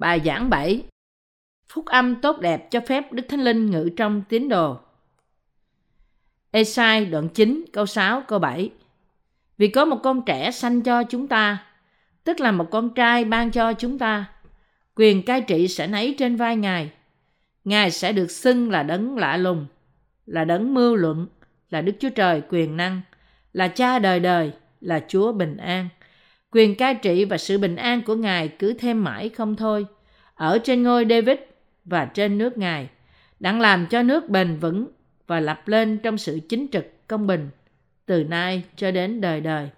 Bài giảng 7 Phúc âm tốt đẹp cho phép Đức Thánh Linh ngự trong tín đồ. Esai đoạn 9 câu 6 câu 7 Vì có một con trẻ sanh cho chúng ta, tức là một con trai ban cho chúng ta, quyền cai trị sẽ nấy trên vai Ngài. Ngài sẽ được xưng là đấng lạ lùng, là đấng mưu luận, là Đức Chúa Trời quyền năng, là cha đời đời, là Chúa bình an. Quyền cai trị và sự bình an của Ngài cứ thêm mãi không thôi, ở trên ngôi David và trên nước Ngài, đang làm cho nước bền vững và lập lên trong sự chính trực công bình, từ nay cho đến đời đời.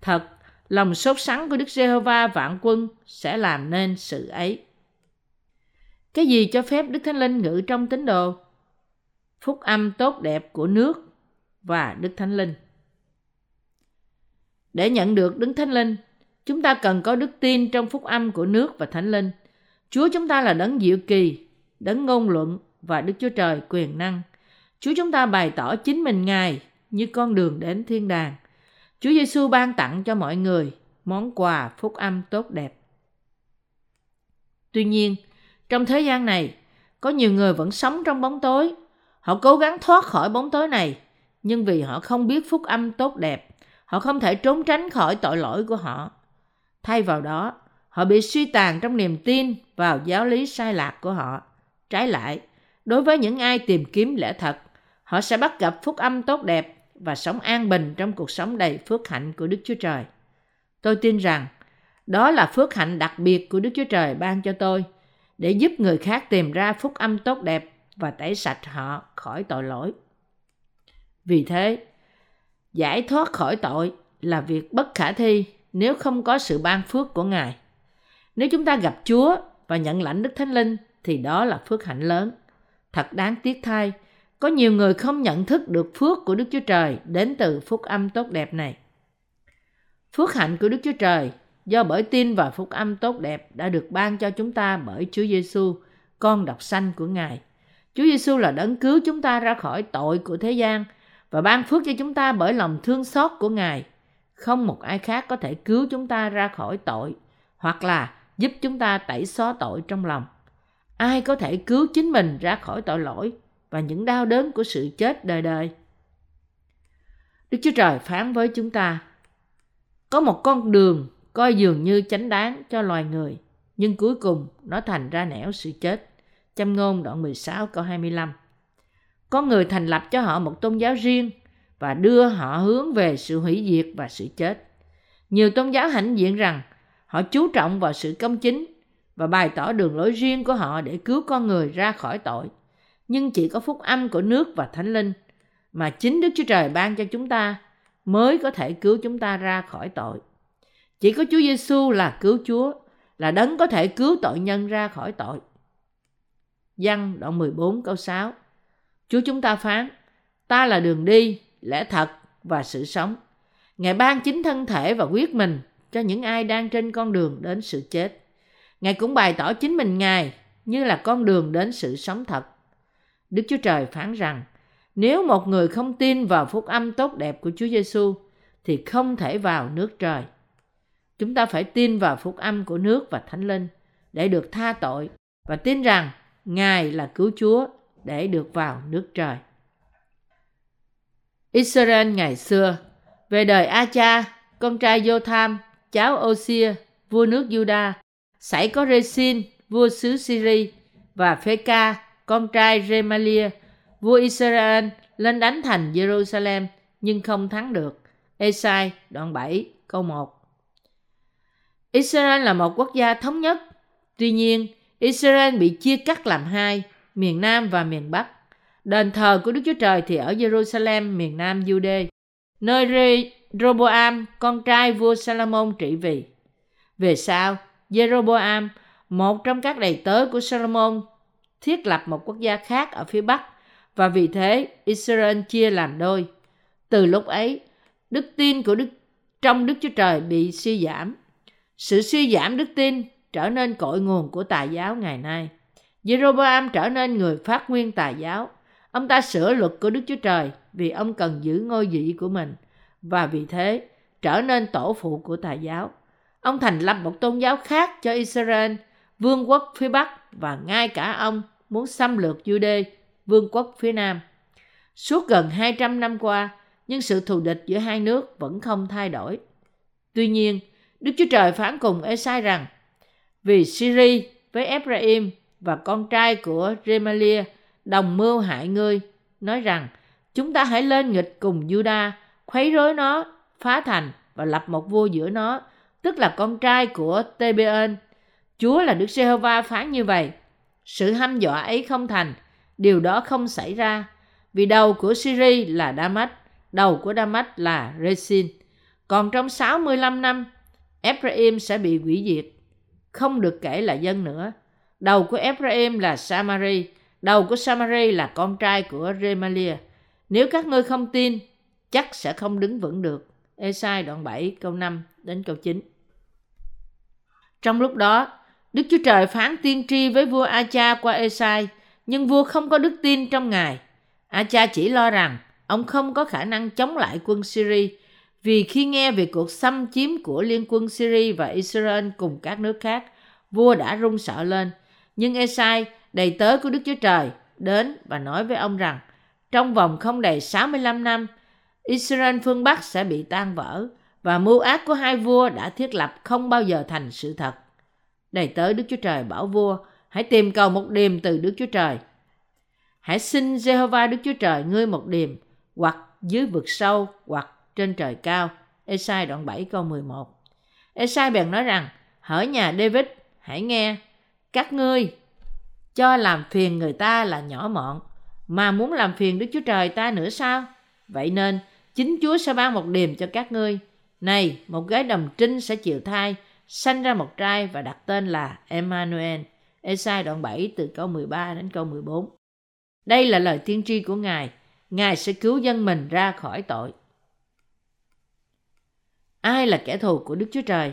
Thật, lòng sốt sắng của Đức Giê-hô-va vạn quân sẽ làm nên sự ấy. Cái gì cho phép Đức Thánh Linh ngự trong tín đồ? Phúc âm tốt đẹp của nước và Đức Thánh Linh. Để nhận được Đức Thánh Linh, chúng ta cần có đức tin trong phúc âm của nước và Thánh Linh. Chúa chúng ta là đấng diệu kỳ, đấng ngôn luận và Đức Chúa Trời quyền năng. Chúa chúng ta bày tỏ chính mình Ngài như con đường đến thiên đàng. Chúa Giêsu ban tặng cho mọi người món quà phúc âm tốt đẹp. Tuy nhiên, trong thế gian này, có nhiều người vẫn sống trong bóng tối. Họ cố gắng thoát khỏi bóng tối này, nhưng vì họ không biết phúc âm tốt đẹp, họ không thể trốn tránh khỏi tội lỗi của họ. Thay vào đó, họ bị suy tàn trong niềm tin vào giáo lý sai lạc của họ. Trái lại, đối với những ai tìm kiếm lẽ thật, họ sẽ bắt gặp phúc âm tốt đẹp và sống an bình trong cuộc sống đầy phước hạnh của Đức Chúa Trời. Tôi tin rằng đó là phước hạnh đặc biệt của Đức Chúa Trời ban cho tôi để giúp người khác tìm ra phúc âm tốt đẹp và tẩy sạch họ khỏi tội lỗi. Vì thế, giải thoát khỏi tội là việc bất khả thi nếu không có sự ban phước của Ngài. Nếu chúng ta gặp Chúa và nhận lãnh Đức Thánh Linh thì đó là phước hạnh lớn. Thật đáng tiếc thay, có nhiều người không nhận thức được phước của Đức Chúa Trời đến từ phúc âm tốt đẹp này. Phước hạnh của Đức Chúa Trời do bởi tin vào phúc âm tốt đẹp đã được ban cho chúng ta bởi Chúa Giêsu, con độc sanh của Ngài. Chúa Giêsu là đấng cứu chúng ta ra khỏi tội của thế gian và ban phước cho chúng ta bởi lòng thương xót của Ngài. Không một ai khác có thể cứu chúng ta ra khỏi tội hoặc là giúp chúng ta tẩy xóa tội trong lòng. Ai có thể cứu chính mình ra khỏi tội lỗi và những đau đớn của sự chết đời đời? Đức Chúa Trời phán với chúng ta, có một con đường coi dường như chánh đáng cho loài người, nhưng cuối cùng nó thành ra nẻo sự chết. Châm ngôn đoạn 16 câu 25 Có người thành lập cho họ một tôn giáo riêng và đưa họ hướng về sự hủy diệt và sự chết. Nhiều tôn giáo hãnh diện rằng họ chú trọng vào sự công chính và bày tỏ đường lối riêng của họ để cứu con người ra khỏi tội. Nhưng chỉ có phúc âm của nước và thánh linh mà chính Đức Chúa Trời ban cho chúng ta mới có thể cứu chúng ta ra khỏi tội. Chỉ có Chúa Giêsu là cứu Chúa, là đấng có thể cứu tội nhân ra khỏi tội. Văn đoạn 14 câu 6 Chúa chúng ta phán, ta là đường đi, lẽ thật và sự sống. Ngài ban chính thân thể và quyết mình cho những ai đang trên con đường đến sự chết. Ngài cũng bày tỏ chính mình Ngài như là con đường đến sự sống thật. Đức Chúa Trời phán rằng, nếu một người không tin vào phúc âm tốt đẹp của Chúa Giêsu thì không thể vào nước trời. Chúng ta phải tin vào phúc âm của nước và Thánh Linh để được tha tội và tin rằng Ngài là cứu Chúa để được vào nước trời. Israel ngày xưa về đời Acha, con trai Jotham, cháu Osia, vua nước Juda, xảy có Resin, vua xứ Syri và Pheka, con trai Remalia, vua Israel lên đánh thành Jerusalem nhưng không thắng được. Esai đoạn 7 câu 1 Israel là một quốc gia thống nhất. Tuy nhiên, Israel bị chia cắt làm hai, miền Nam và miền Bắc. Đền thờ của Đức Chúa Trời thì ở Jerusalem, miền Nam Jude, nơi Roboam, con trai vua Salomon trị vì. Về sau, Jeroboam, một trong các đầy tớ của Salomon, thiết lập một quốc gia khác ở phía Bắc và vì thế Israel chia làm đôi. Từ lúc ấy, đức tin của Đức trong Đức Chúa Trời bị suy giảm. Sự suy giảm đức tin trở nên cội nguồn của tà giáo ngày nay. Jeroboam trở nên người phát nguyên tà giáo. Ông ta sửa luật của Đức Chúa Trời vì ông cần giữ ngôi vị của mình và vì thế trở nên tổ phụ của tà giáo. Ông thành lập một tôn giáo khác cho Israel vương quốc phía Bắc và ngay cả ông muốn xâm lược Jude, vương quốc phía Nam. Suốt gần 200 năm qua, nhưng sự thù địch giữa hai nước vẫn không thay đổi. Tuy nhiên, Đức Chúa Trời phán cùng Esai rằng vì Syri với Ephraim và con trai của Remalia đồng mưu hại ngươi, nói rằng chúng ta hãy lên nghịch cùng Juda, khuấy rối nó, phá thành và lập một vua giữa nó, tức là con trai của Tebeon. Chúa là Đức Giê-hô-va phán như vậy. Sự hăm dọa ấy không thành, điều đó không xảy ra, vì đầu của Syri là Damas, đầu của Damas là Resin. Còn trong 65 năm, Ephraim sẽ bị hủy diệt, không được kể là dân nữa. Đầu của Ephraim là Samari, đầu của Samari là con trai của Remalia. Nếu các ngươi không tin, chắc sẽ không đứng vững được. Esai đoạn 7 câu 5 đến câu 9. Trong lúc đó, Đức Chúa Trời phán tiên tri với vua Acha qua Esai, nhưng vua không có đức tin trong ngài. Acha chỉ lo rằng ông không có khả năng chống lại quân Syria vì khi nghe về cuộc xâm chiếm của liên quân Syria và Israel cùng các nước khác, vua đã run sợ lên. Nhưng Esai, đầy tớ của Đức Chúa Trời, đến và nói với ông rằng, trong vòng không đầy 65 năm, Israel phương Bắc sẽ bị tan vỡ và mưu ác của hai vua đã thiết lập không bao giờ thành sự thật. Đầy tới Đức Chúa Trời bảo vua, hãy tìm cầu một điềm từ Đức Chúa Trời. Hãy xin Jehovah Đức Chúa Trời ngươi một điềm, hoặc dưới vực sâu, hoặc trên trời cao. Esai đoạn 7 câu 11. Esai bèn nói rằng, hỡi nhà David, hãy nghe, các ngươi cho làm phiền người ta là nhỏ mọn, mà muốn làm phiền Đức Chúa Trời ta nữa sao? Vậy nên, chính Chúa sẽ ban một điềm cho các ngươi. Này, một gái đồng trinh sẽ chịu thai, sanh ra một trai và đặt tên là Emmanuel. Esai đoạn 7 từ câu 13 đến câu 14. Đây là lời tiên tri của Ngài. Ngài sẽ cứu dân mình ra khỏi tội. Ai là kẻ thù của Đức Chúa Trời?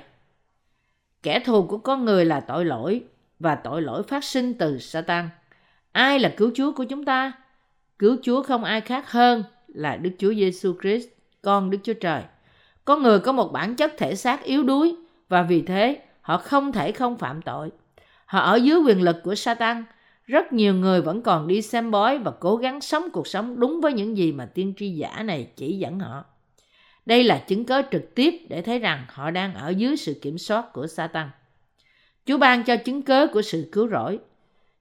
Kẻ thù của con người là tội lỗi và tội lỗi phát sinh từ Satan. Ai là cứu Chúa của chúng ta? Cứu Chúa không ai khác hơn là Đức Chúa Giêsu Christ, con Đức Chúa Trời. Có người có một bản chất thể xác yếu đuối và vì thế họ không thể không phạm tội. Họ ở dưới quyền lực của Satan. Rất nhiều người vẫn còn đi xem bói và cố gắng sống cuộc sống đúng với những gì mà tiên tri giả này chỉ dẫn họ. Đây là chứng cớ trực tiếp để thấy rằng họ đang ở dưới sự kiểm soát của Satan. Chúa ban cho chứng cớ của sự cứu rỗi.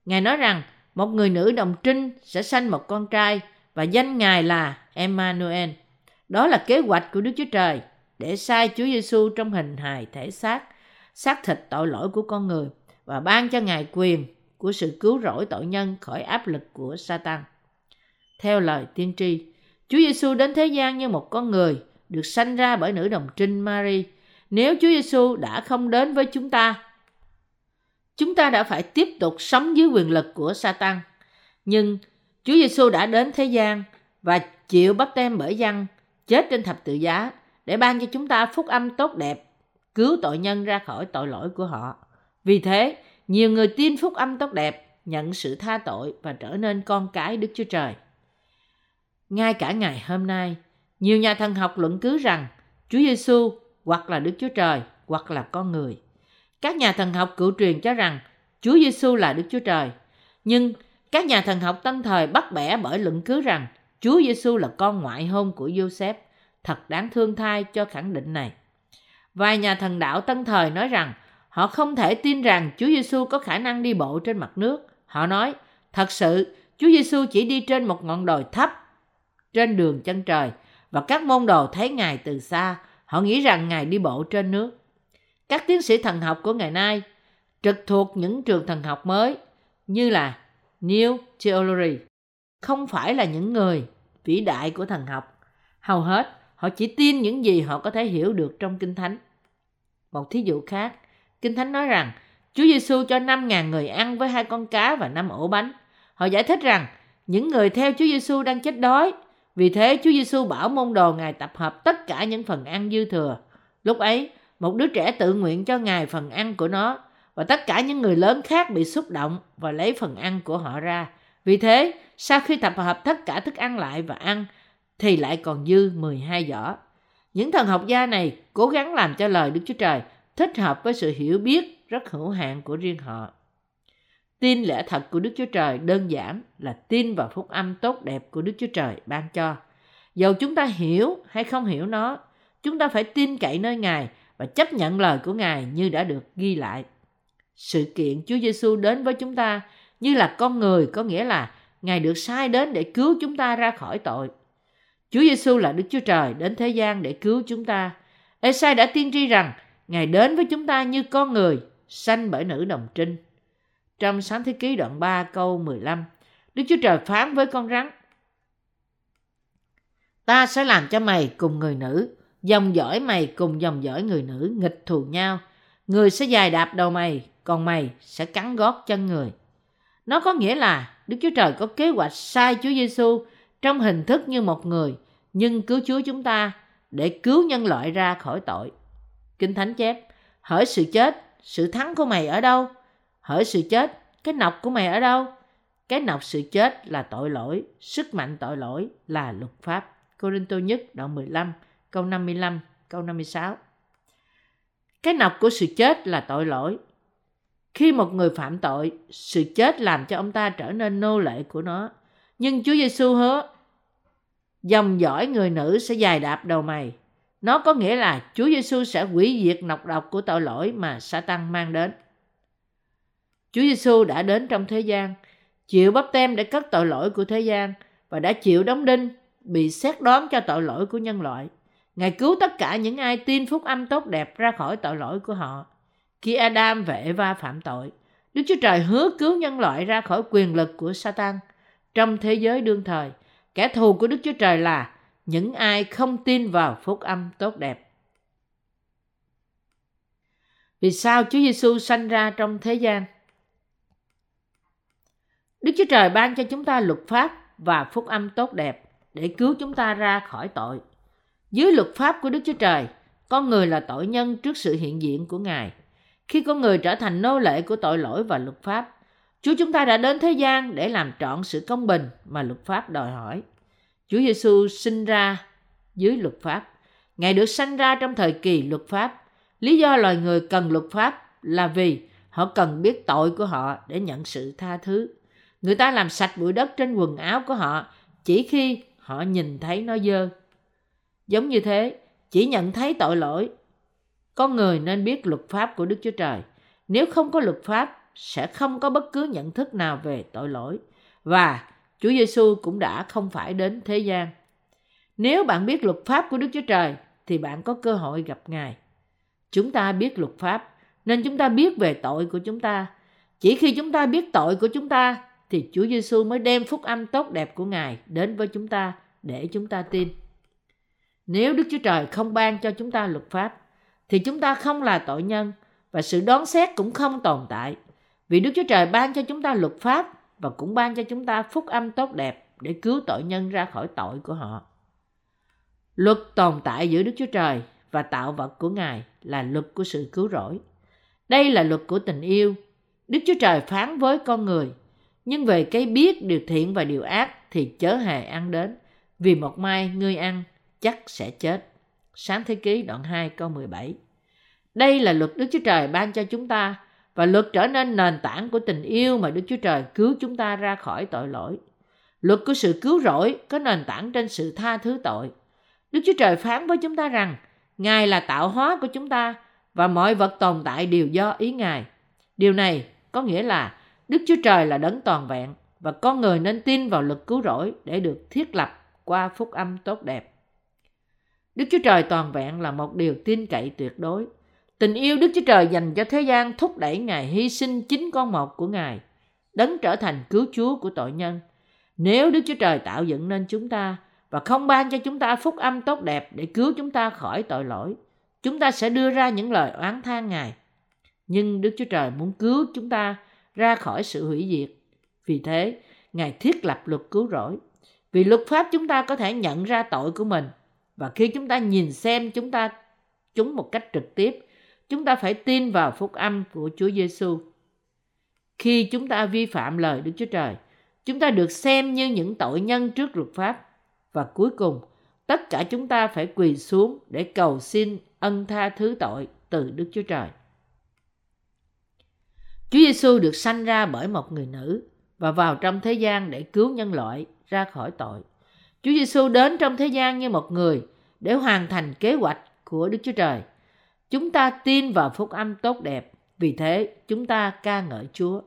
Ngài nói rằng một người nữ đồng trinh sẽ sanh một con trai và danh Ngài là Emmanuel. Đó là kế hoạch của Đức Chúa Trời để sai Chúa Giêsu trong hình hài thể xác, xác thịt tội lỗi của con người và ban cho Ngài quyền của sự cứu rỗi tội nhân khỏi áp lực của Satan. Theo lời tiên tri, Chúa Giêsu đến thế gian như một con người được sanh ra bởi nữ đồng trinh Mary. Nếu Chúa Giêsu đã không đến với chúng ta, chúng ta đã phải tiếp tục sống dưới quyền lực của Satan. Nhưng Chúa Giêsu đã đến thế gian và chịu bắp tem bởi dân, chết trên thập tự giá để ban cho chúng ta phúc âm tốt đẹp, cứu tội nhân ra khỏi tội lỗi của họ. Vì thế, nhiều người tin phúc âm tốt đẹp, nhận sự tha tội và trở nên con cái Đức Chúa Trời. Ngay cả ngày hôm nay, nhiều nhà thần học luận cứ rằng Chúa Giêsu hoặc là Đức Chúa Trời hoặc là con người. Các nhà thần học cựu truyền cho rằng Chúa Giêsu là Đức Chúa Trời. Nhưng các nhà thần học tân thời bắt bẻ bởi luận cứ rằng Chúa Giêsu là con ngoại hôn của Joseph. Thật đáng thương thai cho khẳng định này. Vài nhà thần đạo tân thời nói rằng họ không thể tin rằng Chúa Giêsu có khả năng đi bộ trên mặt nước. Họ nói, thật sự Chúa Giêsu chỉ đi trên một ngọn đồi thấp trên đường chân trời và các môn đồ thấy Ngài từ xa, họ nghĩ rằng Ngài đi bộ trên nước. Các tiến sĩ thần học của ngày nay trực thuộc những trường thần học mới như là New Theology không phải là những người vĩ đại của thần học. Hầu hết, họ chỉ tin những gì họ có thể hiểu được trong Kinh Thánh. Một thí dụ khác, Kinh Thánh nói rằng Chúa Giêsu cho 5.000 người ăn với hai con cá và năm ổ bánh. Họ giải thích rằng những người theo Chúa Giêsu đang chết đói vì thế Chúa Giêsu bảo môn đồ Ngài tập hợp tất cả những phần ăn dư thừa. Lúc ấy, một đứa trẻ tự nguyện cho Ngài phần ăn của nó và tất cả những người lớn khác bị xúc động và lấy phần ăn của họ ra. Vì thế, sau khi tập hợp tất cả thức ăn lại và ăn, thì lại còn dư 12 giỏ. Những thần học gia này cố gắng làm cho lời Đức Chúa Trời thích hợp với sự hiểu biết rất hữu hạn của riêng họ. Tin lẽ thật của Đức Chúa Trời đơn giản là tin vào phúc âm tốt đẹp của Đức Chúa Trời ban cho. Dầu chúng ta hiểu hay không hiểu nó, chúng ta phải tin cậy nơi Ngài và chấp nhận lời của Ngài như đã được ghi lại. Sự kiện Chúa Giêsu đến với chúng ta như là con người có nghĩa là Ngài được sai đến để cứu chúng ta ra khỏi tội. Chúa Giêsu là Đức Chúa Trời đến thế gian để cứu chúng ta. Esai đã tiên tri rằng Ngài đến với chúng ta như con người, sanh bởi nữ đồng trinh. Trong sáng thế ký đoạn 3 câu 15, Đức Chúa Trời phán với con rắn, Ta sẽ làm cho mày cùng người nữ, dòng dõi mày cùng dòng dõi người nữ nghịch thù nhau. Người sẽ dài đạp đầu mày, còn mày sẽ cắn gót chân người. Nó có nghĩa là Đức Chúa Trời có kế hoạch sai Chúa Giêsu trong hình thức như một người, nhưng cứu Chúa chúng ta để cứu nhân loại ra khỏi tội. Kinh Thánh chép, hỡi sự chết, sự thắng của mày ở đâu? Hỡi sự chết, cái nọc của mày ở đâu? Cái nọc sự chết là tội lỗi, sức mạnh tội lỗi là luật pháp. Corinto nhất đoạn 15, câu 55, câu 56. Cái nọc của sự chết là tội lỗi. Khi một người phạm tội, sự chết làm cho ông ta trở nên nô lệ của nó. Nhưng Chúa Giêsu hứa, dòng dõi người nữ sẽ dài đạp đầu mày. Nó có nghĩa là Chúa Giêsu sẽ hủy diệt nọc độc của tội lỗi mà Satan mang đến. Chúa Giêsu đã đến trong thế gian, chịu bắp tem để cất tội lỗi của thế gian và đã chịu đóng đinh, bị xét đoán cho tội lỗi của nhân loại. Ngài cứu tất cả những ai tin phúc âm tốt đẹp ra khỏi tội lỗi của họ. Khi Adam và Eva phạm tội, Đức Chúa Trời hứa cứu nhân loại ra khỏi quyền lực của Satan. Trong thế giới đương thời, kẻ thù của Đức Chúa Trời là những ai không tin vào phúc âm tốt đẹp. Vì sao Chúa Giêsu sanh ra trong thế gian? Đức Chúa Trời ban cho chúng ta luật pháp và phúc âm tốt đẹp để cứu chúng ta ra khỏi tội. Dưới luật pháp của Đức Chúa Trời, con người là tội nhân trước sự hiện diện của Ngài. Khi con người trở thành nô lệ của tội lỗi và luật pháp, Chúa chúng ta đã đến thế gian để làm trọn sự công bình mà luật pháp đòi hỏi. Chúa Giêsu sinh ra dưới luật pháp. Ngài được sanh ra trong thời kỳ luật pháp. Lý do loài người cần luật pháp là vì họ cần biết tội của họ để nhận sự tha thứ. Người ta làm sạch bụi đất trên quần áo của họ chỉ khi họ nhìn thấy nó dơ. Giống như thế, chỉ nhận thấy tội lỗi. Con người nên biết luật pháp của Đức Chúa Trời. Nếu không có luật pháp, sẽ không có bất cứ nhận thức nào về tội lỗi. Và Chúa Giêsu cũng đã không phải đến thế gian. Nếu bạn biết luật pháp của Đức Chúa Trời, thì bạn có cơ hội gặp Ngài. Chúng ta biết luật pháp, nên chúng ta biết về tội của chúng ta. Chỉ khi chúng ta biết tội của chúng ta thì Chúa Giêsu mới đem phúc âm tốt đẹp của Ngài đến với chúng ta để chúng ta tin. Nếu Đức Chúa Trời không ban cho chúng ta luật pháp, thì chúng ta không là tội nhân và sự đoán xét cũng không tồn tại. Vì Đức Chúa Trời ban cho chúng ta luật pháp và cũng ban cho chúng ta phúc âm tốt đẹp để cứu tội nhân ra khỏi tội của họ. Luật tồn tại giữa Đức Chúa Trời và tạo vật của Ngài là luật của sự cứu rỗi. Đây là luật của tình yêu. Đức Chúa Trời phán với con người – nhưng về cái biết điều thiện và điều ác thì chớ hề ăn đến, vì một mai ngươi ăn chắc sẽ chết. Sáng thế ký đoạn 2 câu 17 Đây là luật Đức Chúa Trời ban cho chúng ta và luật trở nên nền tảng của tình yêu mà Đức Chúa Trời cứu chúng ta ra khỏi tội lỗi. Luật của sự cứu rỗi có nền tảng trên sự tha thứ tội. Đức Chúa Trời phán với chúng ta rằng, Ngài là tạo hóa của chúng ta và mọi vật tồn tại đều do ý Ngài. Điều này có nghĩa là Đức Chúa Trời là đấng toàn vẹn và con người nên tin vào luật cứu rỗi để được thiết lập qua phúc âm tốt đẹp. Đức Chúa Trời toàn vẹn là một điều tin cậy tuyệt đối. Tình yêu Đức Chúa Trời dành cho thế gian thúc đẩy Ngài hy sinh chính con một của Ngài, đấng trở thành cứu Chúa của tội nhân. Nếu Đức Chúa Trời tạo dựng nên chúng ta và không ban cho chúng ta phúc âm tốt đẹp để cứu chúng ta khỏi tội lỗi, chúng ta sẽ đưa ra những lời oán than Ngài. Nhưng Đức Chúa Trời muốn cứu chúng ta ra khỏi sự hủy diệt. Vì thế, Ngài thiết lập luật cứu rỗi. Vì luật pháp chúng ta có thể nhận ra tội của mình và khi chúng ta nhìn xem chúng ta chúng một cách trực tiếp, chúng ta phải tin vào phúc âm của Chúa Giêsu. Khi chúng ta vi phạm lời Đức Chúa Trời, chúng ta được xem như những tội nhân trước luật pháp và cuối cùng tất cả chúng ta phải quỳ xuống để cầu xin ân tha thứ tội từ Đức Chúa Trời. Chúa Giêsu được sanh ra bởi một người nữ và vào trong thế gian để cứu nhân loại ra khỏi tội. Chúa Giêsu đến trong thế gian như một người để hoàn thành kế hoạch của Đức Chúa Trời. Chúng ta tin vào phúc âm tốt đẹp, vì thế chúng ta ca ngợi Chúa.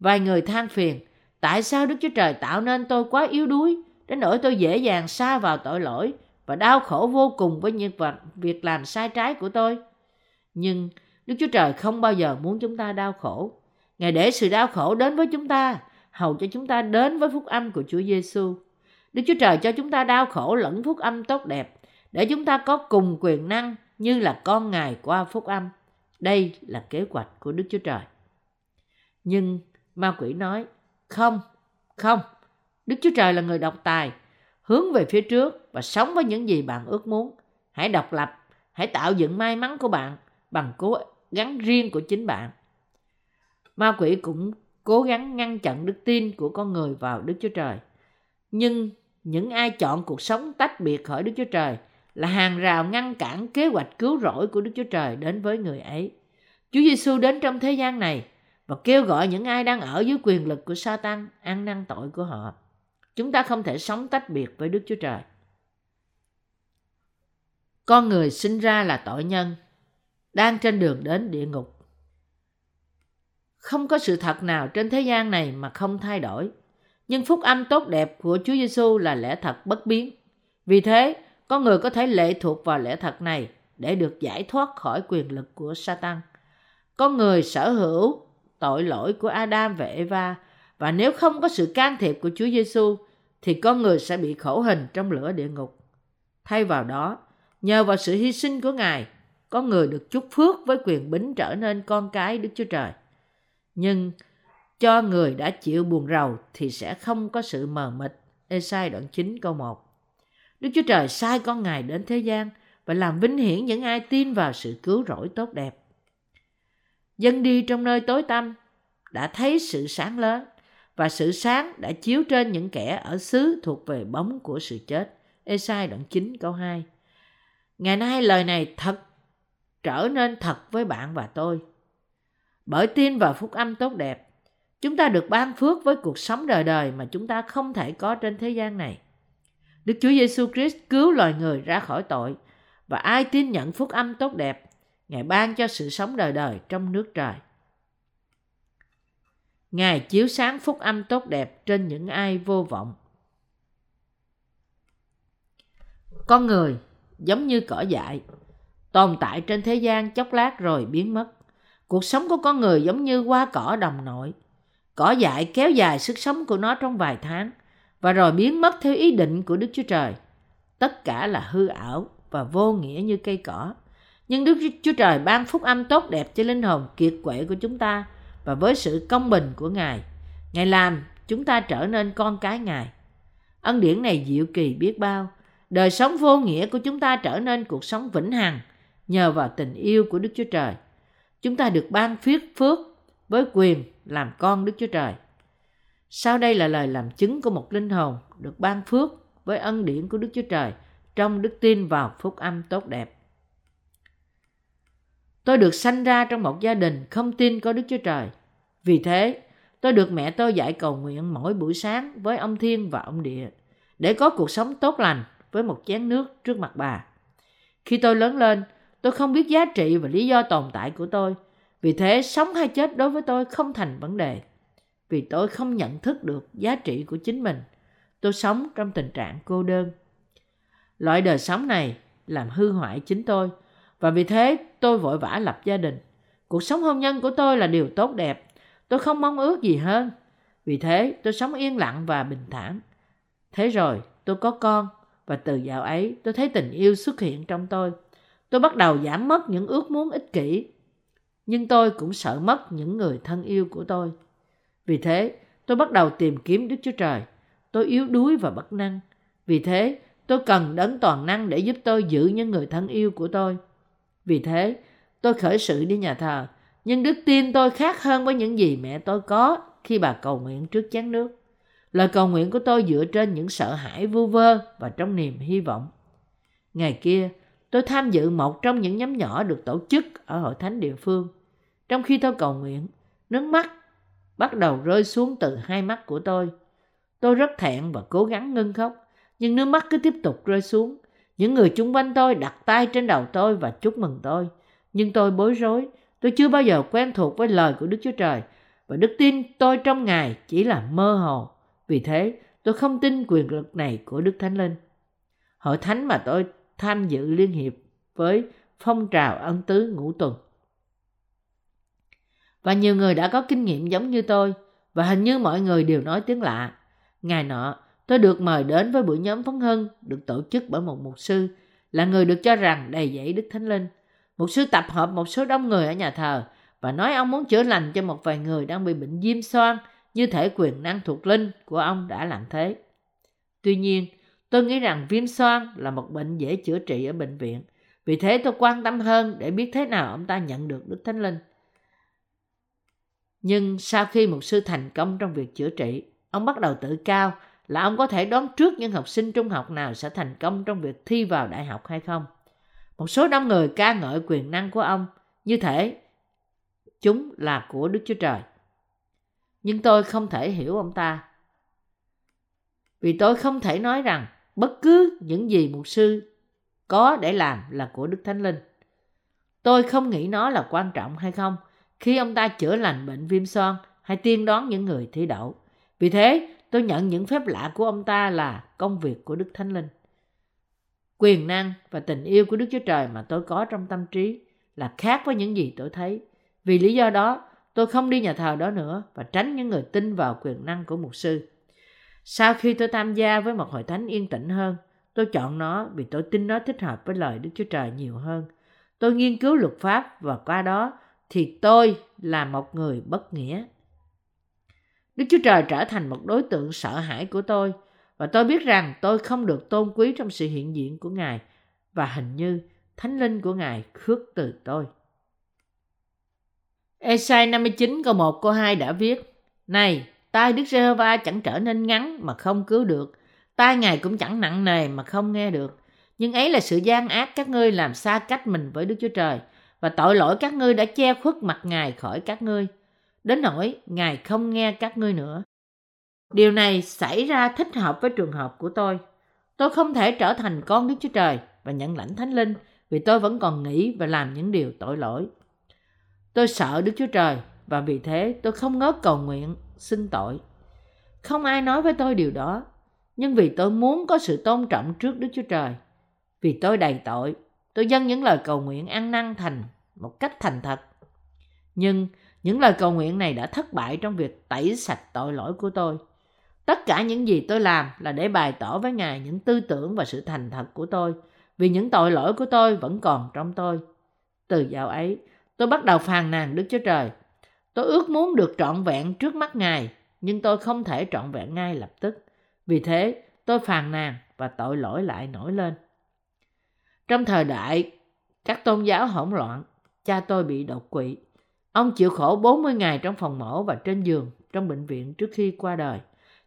Vài người than phiền, tại sao Đức Chúa Trời tạo nên tôi quá yếu đuối, đến nỗi tôi dễ dàng xa vào tội lỗi và đau khổ vô cùng với những việc làm sai trái của tôi. Nhưng Đức Chúa Trời không bao giờ muốn chúng ta đau khổ. Ngài để sự đau khổ đến với chúng ta, hầu cho chúng ta đến với phúc âm của Chúa Giêsu. Đức Chúa Trời cho chúng ta đau khổ lẫn phúc âm tốt đẹp, để chúng ta có cùng quyền năng như là con Ngài qua phúc âm. Đây là kế hoạch của Đức Chúa Trời. Nhưng ma quỷ nói, không, không, Đức Chúa Trời là người độc tài, hướng về phía trước và sống với những gì bạn ước muốn. Hãy độc lập, hãy tạo dựng may mắn của bạn bằng cố gắng riêng của chính bạn. Ma quỷ cũng cố gắng ngăn chặn đức tin của con người vào Đức Chúa Trời. Nhưng những ai chọn cuộc sống tách biệt khỏi Đức Chúa Trời là hàng rào ngăn cản kế hoạch cứu rỗi của Đức Chúa Trời đến với người ấy. Chúa Giêsu đến trong thế gian này và kêu gọi những ai đang ở dưới quyền lực của Satan ăn năn tội của họ. Chúng ta không thể sống tách biệt với Đức Chúa Trời. Con người sinh ra là tội nhân, đang trên đường đến địa ngục. Không có sự thật nào trên thế gian này mà không thay đổi. Nhưng phúc âm tốt đẹp của Chúa Giêsu là lẽ thật bất biến. Vì thế, con người có thể lệ thuộc vào lẽ thật này để được giải thoát khỏi quyền lực của Satan. Con người sở hữu tội lỗi của Adam và Eva và nếu không có sự can thiệp của Chúa Giêsu thì con người sẽ bị khổ hình trong lửa địa ngục. Thay vào đó, nhờ vào sự hy sinh của Ngài, con người được chúc phước với quyền bính trở nên con cái Đức Chúa Trời. Nhưng cho người đã chịu buồn rầu thì sẽ không có sự mờ mịt. Esai đoạn 9 câu 1 Đức Chúa Trời sai con Ngài đến thế gian và làm vinh hiển những ai tin vào sự cứu rỗi tốt đẹp. Dân đi trong nơi tối tăm đã thấy sự sáng lớn và sự sáng đã chiếu trên những kẻ ở xứ thuộc về bóng của sự chết. Esai đoạn 9 câu 2 Ngày nay lời này thật trở nên thật với bạn và tôi. Bởi tin vào phúc âm tốt đẹp, chúng ta được ban phước với cuộc sống đời đời mà chúng ta không thể có trên thế gian này. Đức Chúa Giêsu Christ cứu loài người ra khỏi tội và ai tin nhận phúc âm tốt đẹp, Ngài ban cho sự sống đời đời trong nước trời. Ngài chiếu sáng phúc âm tốt đẹp trên những ai vô vọng. Con người giống như cỏ dại, tồn tại trên thế gian chốc lát rồi biến mất. Cuộc sống của con người giống như hoa cỏ đồng nội. Cỏ dại kéo dài sức sống của nó trong vài tháng và rồi biến mất theo ý định của Đức Chúa Trời. Tất cả là hư ảo và vô nghĩa như cây cỏ. Nhưng Đức Chúa Trời ban phúc âm tốt đẹp cho linh hồn kiệt quệ của chúng ta và với sự công bình của Ngài, Ngài làm chúng ta trở nên con cái Ngài. Ân điển này diệu kỳ biết bao. Đời sống vô nghĩa của chúng ta trở nên cuộc sống vĩnh hằng nhờ vào tình yêu của Đức Chúa Trời. Chúng ta được ban phước phước với quyền làm con Đức Chúa Trời. Sau đây là lời làm chứng của một linh hồn được ban phước với ân điển của Đức Chúa Trời trong đức tin vào phúc âm tốt đẹp. Tôi được sanh ra trong một gia đình không tin có Đức Chúa Trời. Vì thế, tôi được mẹ tôi dạy cầu nguyện mỗi buổi sáng với ông Thiên và ông Địa để có cuộc sống tốt lành với một chén nước trước mặt bà. Khi tôi lớn lên, tôi không biết giá trị và lý do tồn tại của tôi. Vì thế, sống hay chết đối với tôi không thành vấn đề. Vì tôi không nhận thức được giá trị của chính mình. Tôi sống trong tình trạng cô đơn. Loại đời sống này làm hư hoại chính tôi – và vì thế tôi vội vã lập gia đình. Cuộc sống hôn nhân của tôi là điều tốt đẹp. Tôi không mong ước gì hơn. Vì thế tôi sống yên lặng và bình thản. Thế rồi tôi có con và từ dạo ấy tôi thấy tình yêu xuất hiện trong tôi. Tôi bắt đầu giảm mất những ước muốn ích kỷ. Nhưng tôi cũng sợ mất những người thân yêu của tôi. Vì thế tôi bắt đầu tìm kiếm Đức Chúa Trời. Tôi yếu đuối và bất năng. Vì thế tôi cần đấng toàn năng để giúp tôi giữ những người thân yêu của tôi. Vì thế, tôi khởi sự đi nhà thờ, nhưng đức tin tôi khác hơn với những gì mẹ tôi có khi bà cầu nguyện trước chén nước. Lời cầu nguyện của tôi dựa trên những sợ hãi vu vơ và trong niềm hy vọng. Ngày kia, tôi tham dự một trong những nhóm nhỏ được tổ chức ở hội thánh địa phương. Trong khi tôi cầu nguyện, nước mắt bắt đầu rơi xuống từ hai mắt của tôi. Tôi rất thẹn và cố gắng ngưng khóc, nhưng nước mắt cứ tiếp tục rơi xuống. Những người chung quanh tôi đặt tay trên đầu tôi và chúc mừng tôi. Nhưng tôi bối rối, tôi chưa bao giờ quen thuộc với lời của Đức Chúa Trời và đức tin tôi trong Ngài chỉ là mơ hồ. Vì thế, tôi không tin quyền lực này của Đức Thánh Linh. Hội thánh mà tôi tham dự liên hiệp với phong trào ân tứ ngũ tuần. Và nhiều người đã có kinh nghiệm giống như tôi và hình như mọi người đều nói tiếng lạ. Ngày nọ, tôi được mời đến với buổi nhóm phấn hưng được tổ chức bởi một mục sư là người được cho rằng đầy dẫy Đức Thánh Linh. Mục sư tập hợp một số đông người ở nhà thờ và nói ông muốn chữa lành cho một vài người đang bị bệnh viêm xoang như thể quyền năng thuộc linh của ông đã làm thế. Tuy nhiên, tôi nghĩ rằng viêm xoang là một bệnh dễ chữa trị ở bệnh viện. Vì thế tôi quan tâm hơn để biết thế nào ông ta nhận được Đức Thánh Linh. Nhưng sau khi một sư thành công trong việc chữa trị, ông bắt đầu tự cao là ông có thể đoán trước những học sinh trung học nào sẽ thành công trong việc thi vào đại học hay không. Một số đông người ca ngợi quyền năng của ông, như thể chúng là của Đức Chúa Trời. Nhưng tôi không thể hiểu ông ta. Vì tôi không thể nói rằng bất cứ những gì mục sư có để làm là của Đức Thánh Linh. Tôi không nghĩ nó là quan trọng hay không khi ông ta chữa lành bệnh viêm xoang hay tiên đoán những người thi đậu. Vì thế, tôi nhận những phép lạ của ông ta là công việc của Đức Thánh Linh. Quyền năng và tình yêu của Đức Chúa Trời mà tôi có trong tâm trí là khác với những gì tôi thấy. Vì lý do đó, tôi không đi nhà thờ đó nữa và tránh những người tin vào quyền năng của mục sư. Sau khi tôi tham gia với một hội thánh yên tĩnh hơn, tôi chọn nó vì tôi tin nó thích hợp với lời Đức Chúa Trời nhiều hơn. Tôi nghiên cứu luật pháp và qua đó thì tôi là một người bất nghĩa. Đức Chúa Trời trở thành một đối tượng sợ hãi của tôi và tôi biết rằng tôi không được tôn quý trong sự hiện diện của Ngài và hình như thánh linh của Ngài khước từ tôi. Esai 59 câu 1 câu 2 đã viết Này, tai Đức giê va chẳng trở nên ngắn mà không cứu được, tai Ngài cũng chẳng nặng nề mà không nghe được. Nhưng ấy là sự gian ác các ngươi làm xa cách mình với Đức Chúa Trời và tội lỗi các ngươi đã che khuất mặt Ngài khỏi các ngươi. Đến nỗi Ngài không nghe các ngươi nữa. Điều này xảy ra thích hợp với trường hợp của tôi. Tôi không thể trở thành con Đức Chúa Trời và nhận lãnh Thánh Linh vì tôi vẫn còn nghĩ và làm những điều tội lỗi. Tôi sợ Đức Chúa Trời và vì thế tôi không ngớt cầu nguyện xin tội. Không ai nói với tôi điều đó, nhưng vì tôi muốn có sự tôn trọng trước Đức Chúa Trời. Vì tôi đầy tội, tôi dâng những lời cầu nguyện ăn năn thành một cách thành thật. Nhưng những lời cầu nguyện này đã thất bại trong việc tẩy sạch tội lỗi của tôi. Tất cả những gì tôi làm là để bày tỏ với Ngài những tư tưởng và sự thành thật của tôi, vì những tội lỗi của tôi vẫn còn trong tôi. Từ dạo ấy, tôi bắt đầu phàn nàn Đức Chúa Trời. Tôi ước muốn được trọn vẹn trước mắt Ngài, nhưng tôi không thể trọn vẹn ngay lập tức. Vì thế, tôi phàn nàn và tội lỗi lại nổi lên. Trong thời đại các tôn giáo hỗn loạn, cha tôi bị đột quỵ. Ông chịu khổ 40 ngày trong phòng mổ và trên giường trong bệnh viện trước khi qua đời.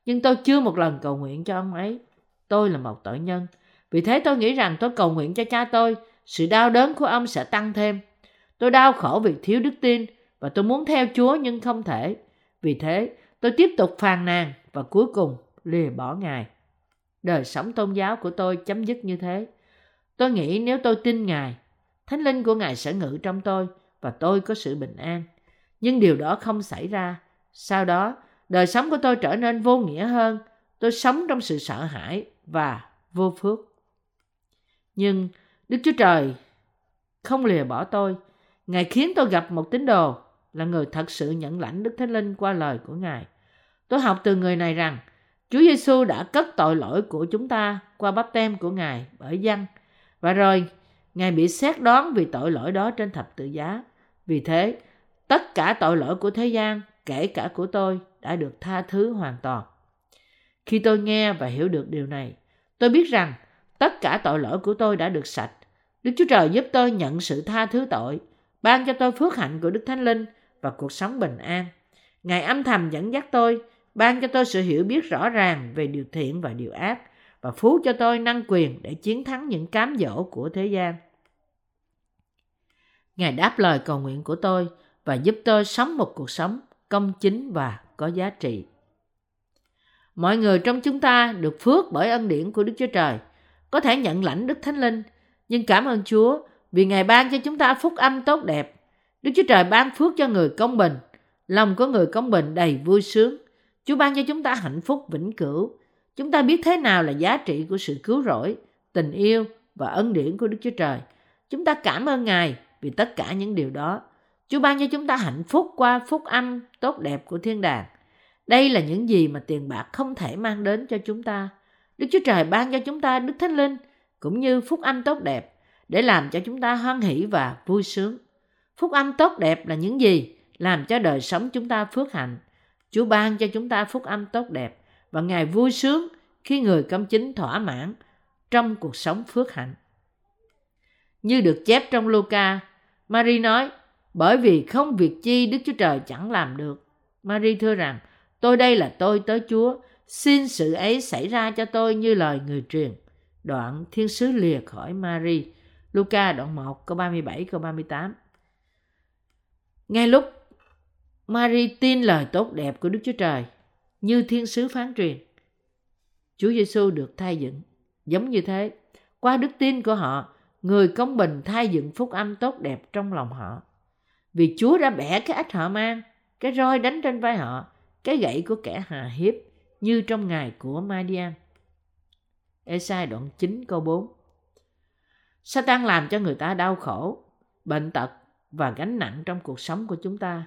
Nhưng tôi chưa một lần cầu nguyện cho ông ấy. Tôi là một tội nhân. Vì thế tôi nghĩ rằng tôi cầu nguyện cho cha tôi, sự đau đớn của ông sẽ tăng thêm. Tôi đau khổ vì thiếu đức tin và tôi muốn theo Chúa nhưng không thể. Vì thế, tôi tiếp tục phàn nàn và cuối cùng lìa bỏ Ngài. Đời sống tôn giáo của tôi chấm dứt như thế. Tôi nghĩ nếu tôi tin Ngài, Thánh linh của Ngài sẽ ngự trong tôi và tôi có sự bình an. Nhưng điều đó không xảy ra. Sau đó, đời sống của tôi trở nên vô nghĩa hơn. Tôi sống trong sự sợ hãi và vô phước. Nhưng Đức Chúa Trời không lìa bỏ tôi. Ngài khiến tôi gặp một tín đồ là người thật sự nhận lãnh Đức Thánh Linh qua lời của Ngài. Tôi học từ người này rằng Chúa Giêsu đã cất tội lỗi của chúng ta qua bắp tem của Ngài bởi dân và rồi Ngài bị xét đoán vì tội lỗi đó trên thập tự giá. Vì thế, tất cả tội lỗi của thế gian, kể cả của tôi, đã được tha thứ hoàn toàn. Khi tôi nghe và hiểu được điều này, tôi biết rằng tất cả tội lỗi của tôi đã được sạch. Đức Chúa Trời giúp tôi nhận sự tha thứ tội, ban cho tôi phước hạnh của Đức Thánh Linh và cuộc sống bình an. Ngài âm thầm dẫn dắt tôi, ban cho tôi sự hiểu biết rõ ràng về điều thiện và điều ác và phú cho tôi năng quyền để chiến thắng những cám dỗ của thế gian. Ngài đáp lời cầu nguyện của tôi và giúp tôi sống một cuộc sống công chính và có giá trị. Mọi người trong chúng ta được phước bởi ân điển của Đức Chúa Trời, có thể nhận lãnh Đức Thánh Linh, nhưng cảm ơn Chúa vì Ngài ban cho chúng ta phúc âm tốt đẹp. Đức Chúa Trời ban phước cho người công bình, lòng của người công bình đầy vui sướng. Chúa ban cho chúng ta hạnh phúc vĩnh cửu. Chúng ta biết thế nào là giá trị của sự cứu rỗi, tình yêu và ân điển của Đức Chúa Trời. Chúng ta cảm ơn Ngài vì tất cả những điều đó. Chúa ban cho chúng ta hạnh phúc qua phúc âm tốt đẹp của thiên đàng. Đây là những gì mà tiền bạc không thể mang đến cho chúng ta. Đức Chúa Trời ban cho chúng ta Đức Thánh Linh cũng như phúc âm tốt đẹp để làm cho chúng ta hoan hỷ và vui sướng. Phúc âm tốt đẹp là những gì làm cho đời sống chúng ta phước hạnh. Chúa ban cho chúng ta phúc âm tốt đẹp và Ngài vui sướng khi người công chính thỏa mãn trong cuộc sống phước hạnh. Như được chép trong Luca, Mary nói, bởi vì không việc chi Đức Chúa Trời chẳng làm được. Mary thưa rằng, tôi đây là tôi tới Chúa, xin sự ấy xảy ra cho tôi như lời người truyền. Đoạn thiên sứ lìa khỏi Mary. Luca đoạn 1 câu 37 câu 38. Ngay lúc Mary tin lời tốt đẹp của Đức Chúa Trời như thiên sứ phán truyền, Chúa Giêsu được thay dựng. Giống như thế, qua đức tin của họ, người công bình thay dựng phúc âm tốt đẹp trong lòng họ. Vì Chúa đã bẻ cái ách họ mang, cái roi đánh trên vai họ, cái gậy của kẻ hà hiếp như trong ngày của Madian. Esai đoạn 9 câu 4 Satan làm cho người ta đau khổ, bệnh tật và gánh nặng trong cuộc sống của chúng ta.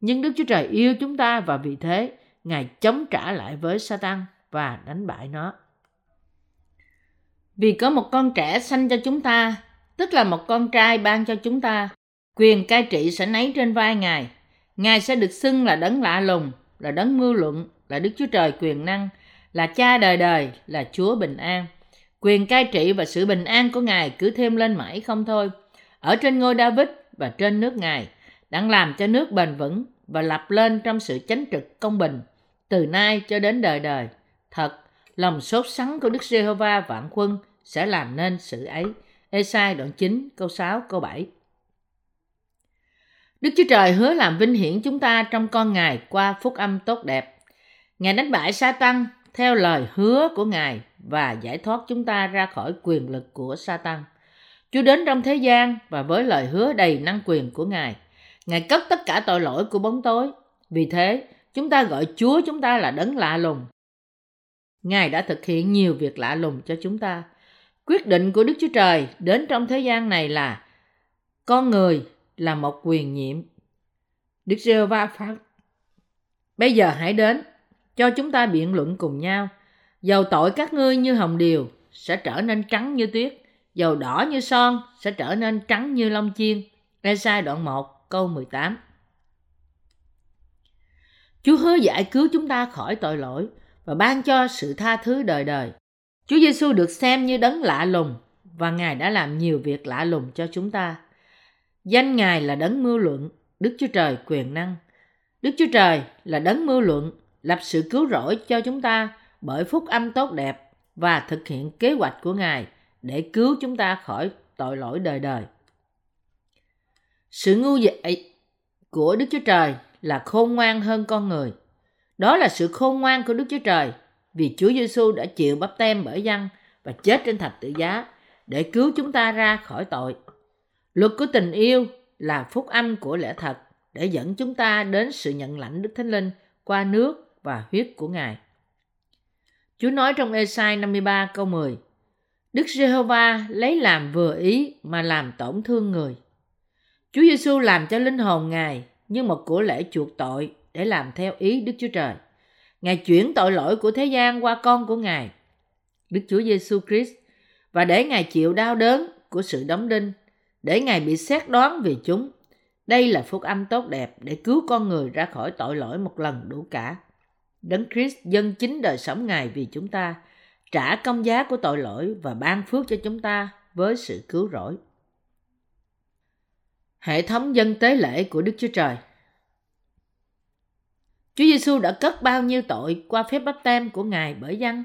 Nhưng Đức Chúa Trời yêu chúng ta và vì thế Ngài chống trả lại với Satan và đánh bại nó. Vì có một con trẻ sanh cho chúng ta, tức là một con trai ban cho chúng ta, quyền cai trị sẽ nấy trên vai Ngài. Ngài sẽ được xưng là đấng lạ lùng, là đấng mưu luận, là Đức Chúa Trời quyền năng, là cha đời đời, là Chúa bình an. Quyền cai trị và sự bình an của Ngài cứ thêm lên mãi không thôi. Ở trên ngôi David và trên nước Ngài, đang làm cho nước bền vững và lập lên trong sự chánh trực công bình, từ nay cho đến đời đời. Thật, lòng sốt sắng của Đức Giê-hô-va vạn quân sẽ làm nên sự ấy. Ê-sai đoạn 9, câu 6, câu 7. Đức Chúa Trời hứa làm vinh hiển chúng ta trong con Ngài qua phúc âm tốt đẹp. Ngài đánh bại sa tăng theo lời hứa của Ngài và giải thoát chúng ta ra khỏi quyền lực của sa tăng. Chúa đến trong thế gian và với lời hứa đầy năng quyền của Ngài. Ngài cất tất cả tội lỗi của bóng tối. Vì thế, chúng ta gọi Chúa chúng ta là đấng lạ lùng. Ngài đã thực hiện nhiều việc lạ lùng cho chúng ta. Quyết định của Đức Chúa Trời đến trong thế gian này là con người là một quyền nhiệm. Đức giê va phán Bây giờ hãy đến, cho chúng ta biện luận cùng nhau. Dầu tội các ngươi như hồng điều sẽ trở nên trắng như tuyết, dầu đỏ như son sẽ trở nên trắng như lông chiên. Ê-sai đoạn 1 câu 18 Chúa hứa giải cứu chúng ta khỏi tội lỗi và ban cho sự tha thứ đời đời. Chúa Giêsu được xem như đấng lạ lùng và Ngài đã làm nhiều việc lạ lùng cho chúng ta. Danh Ngài là đấng mưu luận, Đức Chúa Trời quyền năng. Đức Chúa Trời là đấng mưu luận, lập sự cứu rỗi cho chúng ta bởi phúc âm tốt đẹp và thực hiện kế hoạch của Ngài để cứu chúng ta khỏi tội lỗi đời đời. Sự ngu dại của Đức Chúa Trời là khôn ngoan hơn con người. Đó là sự khôn ngoan của Đức Chúa Trời vì Chúa Giêsu đã chịu bắp tem bởi dân và chết trên thạch tự giá để cứu chúng ta ra khỏi tội. Luật của tình yêu là phúc âm của lẽ thật để dẫn chúng ta đến sự nhận lãnh Đức Thánh Linh qua nước và huyết của Ngài. Chúa nói trong Esai 53 câu 10 Đức Giê-hô-va lấy làm vừa ý mà làm tổn thương người. Chúa Giêsu làm cho linh hồn Ngài như một của lễ chuộc tội để làm theo ý Đức Chúa Trời. Ngài chuyển tội lỗi của thế gian qua con của Ngài, Đức Chúa Giêsu Christ, và để Ngài chịu đau đớn của sự đóng đinh, để Ngài bị xét đoán vì chúng. Đây là phúc âm tốt đẹp để cứu con người ra khỏi tội lỗi một lần đủ cả. Đấng Christ dâng chính đời sống Ngài vì chúng ta, trả công giá của tội lỗi và ban phước cho chúng ta với sự cứu rỗi. Hệ thống dân tế lễ của Đức Chúa Trời Chúa Giêsu đã cất bao nhiêu tội qua phép báp tem của Ngài bởi dân?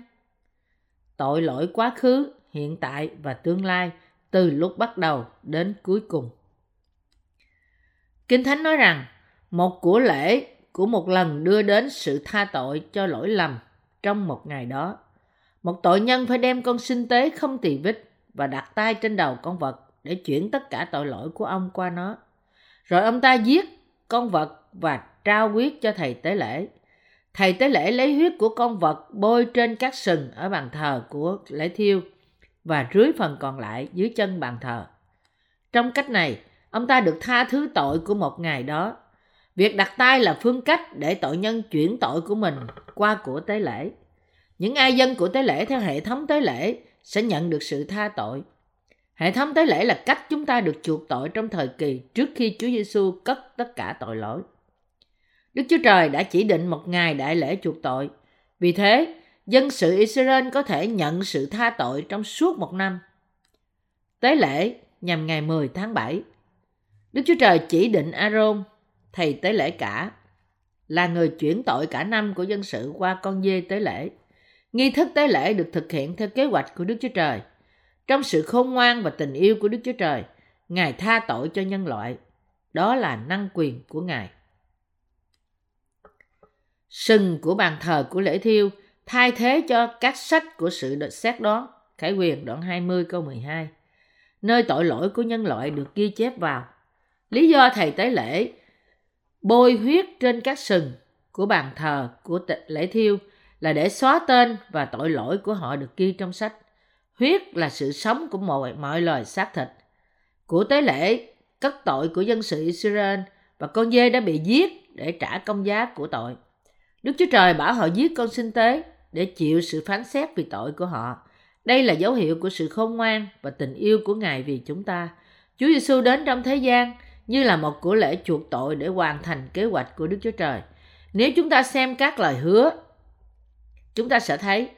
Tội lỗi quá khứ, hiện tại và tương lai từ lúc bắt đầu đến cuối cùng. Kinh Thánh nói rằng một của lễ của một lần đưa đến sự tha tội cho lỗi lầm trong một ngày đó. Một tội nhân phải đem con sinh tế không tỳ vết và đặt tay trên đầu con vật để chuyển tất cả tội lỗi của ông qua nó. Rồi ông ta giết con vật và trao huyết cho thầy tế lễ. Thầy tế lễ lấy huyết của con vật bôi trên các sừng ở bàn thờ của lễ thiêu và rưới phần còn lại dưới chân bàn thờ. Trong cách này, ông ta được tha thứ tội của một ngày đó. Việc đặt tay là phương cách để tội nhân chuyển tội của mình qua của tế lễ. Những ai dân của tế lễ theo hệ thống tế lễ sẽ nhận được sự tha tội. Hệ thống tế lễ là cách chúng ta được chuộc tội trong thời kỳ trước khi Chúa Giêsu cất tất cả tội lỗi. Đức Chúa Trời đã chỉ định một ngày đại lễ chuộc tội. Vì thế, dân sự Israel có thể nhận sự tha tội trong suốt một năm. Tế lễ nhằm ngày 10 tháng 7. Đức Chúa Trời chỉ định Aaron, thầy tế lễ cả, là người chuyển tội cả năm của dân sự qua con dê tế lễ. Nghi thức tế lễ được thực hiện theo kế hoạch của Đức Chúa Trời. Trong sự khôn ngoan và tình yêu của Đức Chúa Trời, Ngài tha tội cho nhân loại. Đó là năng quyền của Ngài. Sừng của bàn thờ của lễ thiêu thay thế cho các sách của sự xét đoán. Khải quyền đoạn 20 câu 12. Nơi tội lỗi của nhân loại được ghi chép vào. Lý do thầy tế lễ bôi huyết trên các sừng của bàn thờ của lễ thiêu là để xóa tên và tội lỗi của họ được ghi trong sách. Huyết là sự sống của mọi, mọi loài xác thịt. Của tế lễ cất tội của dân sự Israel và con dê đã bị giết để trả công giá của tội. Đức Chúa Trời bảo họ giết con sinh tế để chịu sự phán xét vì tội của họ. Đây là dấu hiệu của sự khôn ngoan và tình yêu của Ngài vì chúng ta. Chúa Giêsu đến trong thế gian như là một của lễ chuộc tội để hoàn thành kế hoạch của Đức Chúa Trời. Nếu chúng ta xem các lời hứa, chúng ta sẽ thấy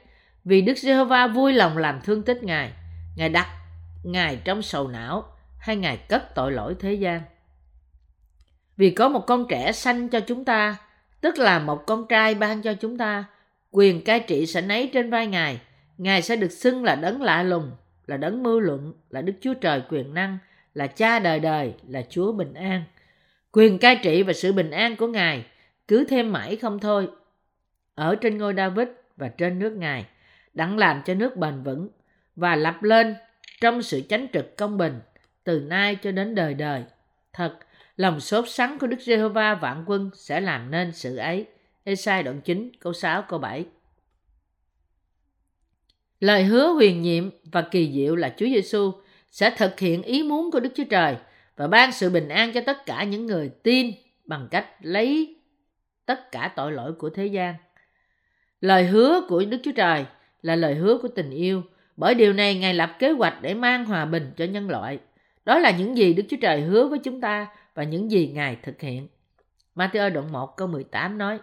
vì Đức Giê-hô-va vui lòng làm thương tích Ngài, Ngài đặt Ngài trong sầu não hay Ngài cất tội lỗi thế gian. Vì có một con trẻ sanh cho chúng ta, tức là một con trai ban cho chúng ta, quyền cai trị sẽ nấy trên vai Ngài. Ngài sẽ được xưng là đấng lạ lùng, là đấng mưu luận, là Đức Chúa Trời quyền năng, là cha đời đời, là Chúa bình an. Quyền cai trị và sự bình an của Ngài cứ thêm mãi không thôi. Ở trên ngôi David và trên nước Ngài, đặng làm cho nước bền vững và lập lên trong sự chánh trực công bình từ nay cho đến đời đời. Thật, lòng sốt sắng của Đức Giê-hô-va vạn quân sẽ làm nên sự ấy. Esai đoạn 9, câu 6, câu 7. Lời hứa huyền nhiệm và kỳ diệu là Chúa Giêsu sẽ thực hiện ý muốn của Đức Chúa Trời và ban sự bình an cho tất cả những người tin bằng cách lấy tất cả tội lỗi của thế gian. Lời hứa của Đức Chúa Trời là lời hứa của tình yêu, bởi điều này Ngài lập kế hoạch để mang hòa bình cho nhân loại. Đó là những gì Đức Chúa Trời hứa với chúng ta và những gì Ngài thực hiện. Matthew đoạn 1 câu 18 nói,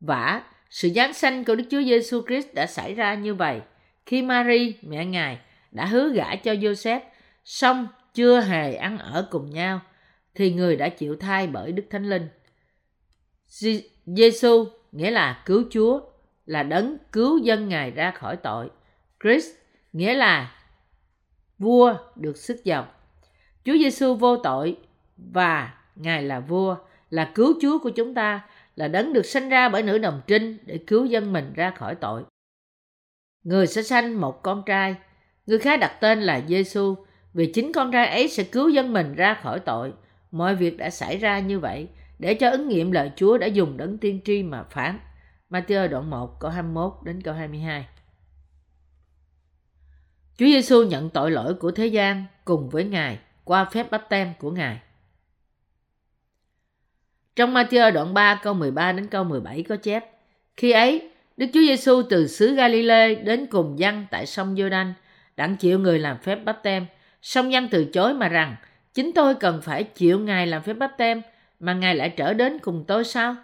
Vả, sự giáng sanh của Đức Chúa Giêsu Christ đã xảy ra như vậy khi Mary, mẹ Ngài, đã hứa gả cho Joseph, song chưa hề ăn ở cùng nhau, thì người đã chịu thai bởi Đức Thánh Linh. Giêsu nghĩa là cứu Chúa, là đấng cứu dân Ngài ra khỏi tội. Christ nghĩa là vua được sức dòng. Chúa Giêsu vô tội và Ngài là vua, là cứu Chúa của chúng ta, là đấng được sanh ra bởi nữ đồng trinh để cứu dân mình ra khỏi tội. Người sẽ sanh một con trai, người khác đặt tên là Giêsu vì chính con trai ấy sẽ cứu dân mình ra khỏi tội. Mọi việc đã xảy ra như vậy để cho ứng nghiệm lời Chúa đã dùng đấng tiên tri mà phán. Matthew đoạn 1 câu 21 đến câu 22. Chúa Giêsu nhận tội lỗi của thế gian cùng với Ngài qua phép bắp tem của Ngài. Trong Matthew đoạn 3 câu 13 đến câu 17 có chép, khi ấy Đức Chúa Giêsu từ xứ Galilee đến cùng dân tại sông Giô-đanh, đặng chịu người làm phép bắp tem. Song dân từ chối mà rằng, chính tôi cần phải chịu Ngài làm phép bắp tem, mà Ngài lại trở đến cùng tôi sao?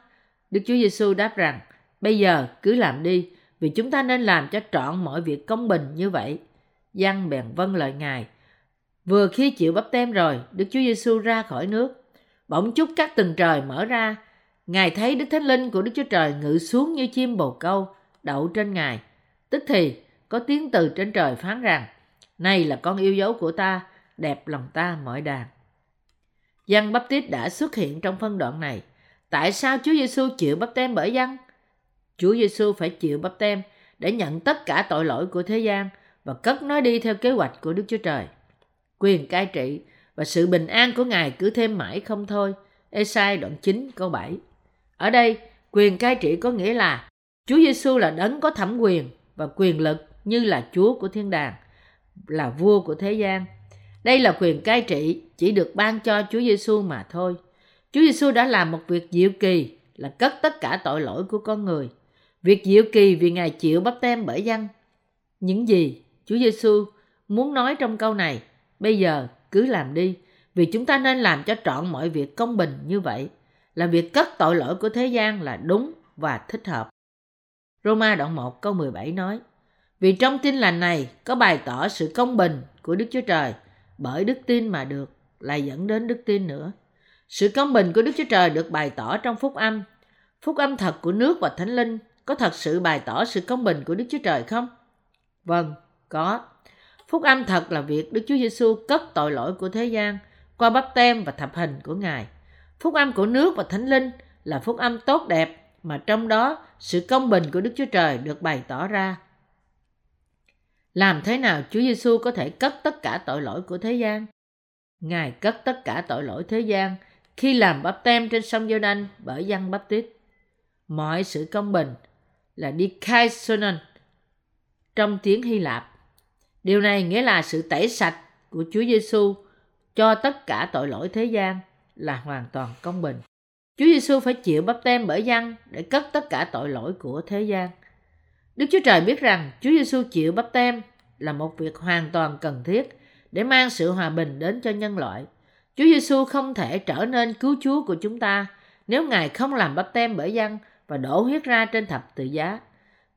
Đức Chúa Giêsu đáp rằng, bây giờ cứ làm đi, vì chúng ta nên làm cho trọn mọi việc công bình như vậy. Giăng bèn vâng lời Ngài. Vừa khi chịu bắp tem rồi, Đức Chúa Giêsu ra khỏi nước. Bỗng chúc các tầng trời mở ra, Ngài thấy Đức Thánh Linh của Đức Chúa Trời ngự xuống như chim bồ câu, đậu trên Ngài. Tức thì có tiếng từ trên trời phán rằng, Này là con yêu dấu của ta, đẹp lòng ta mọi đàn. Giăng bắp tít đã xuất hiện trong phân đoạn này. Tại sao Chúa Giêsu chịu bắp tem bởi dân? Chúa Giêsu phải chịu bắp tem để nhận tất cả tội lỗi của thế gian và cất nó đi theo kế hoạch của Đức Chúa Trời. Quyền cai trị và sự bình an của Ngài cứ thêm mãi không thôi. Esai đoạn 9 câu 7. Ở đây, quyền cai trị có nghĩa là Chúa Giêsu là đấng có thẩm quyền và quyền lực như là Chúa của thiên đàng, là vua của thế gian. Đây là quyền cai trị chỉ được ban cho Chúa Giêsu mà thôi. Chúa Giêsu đã làm một việc diệu kỳ là cất tất cả tội lỗi của con người. Việc diệu kỳ vì Ngài chịu bắp tem bởi dân. Những gì Chúa Giêsu muốn nói trong câu này, bây giờ cứ làm đi, vì chúng ta nên làm cho trọn mọi việc công bình như vậy, là việc cất tội lỗi của thế gian là đúng và thích hợp. Roma đoạn 1 câu 17 nói, Vì trong tin lành này có bày tỏ sự công bình của Đức Chúa Trời, bởi đức tin mà được, là dẫn đến đức tin nữa. Sự công bình của Đức Chúa Trời được bày tỏ trong phúc âm. Phúc âm thật của nước và thánh linh có thật sự bày tỏ sự công bình của Đức Chúa Trời không? Vâng, có. Phúc âm thật là việc Đức Chúa Giêsu cất tội lỗi của thế gian qua bắp tem và thập hình của Ngài. Phúc âm của nước và thánh linh là phúc âm tốt đẹp mà trong đó sự công bình của Đức Chúa Trời được bày tỏ ra. Làm thế nào Chúa Giêsu có thể cất tất cả tội lỗi của thế gian? Ngài cất tất cả tội lỗi thế gian khi làm bắp tem trên sông giô đanh bởi dân bắp tít. Mọi sự công bình là dikaisonon trong tiếng Hy Lạp. Điều này nghĩa là sự tẩy sạch của Chúa Giêsu cho tất cả tội lỗi thế gian là hoàn toàn công bình. Chúa Giêsu phải chịu bắp tem bởi dân để cất tất cả tội lỗi của thế gian. Đức Chúa Trời biết rằng Chúa Giêsu chịu bắp tem là một việc hoàn toàn cần thiết để mang sự hòa bình đến cho nhân loại. Chúa Giêsu không thể trở nên cứu Chúa của chúng ta nếu Ngài không làm bắp tem bởi dân và đổ huyết ra trên thập tự giá.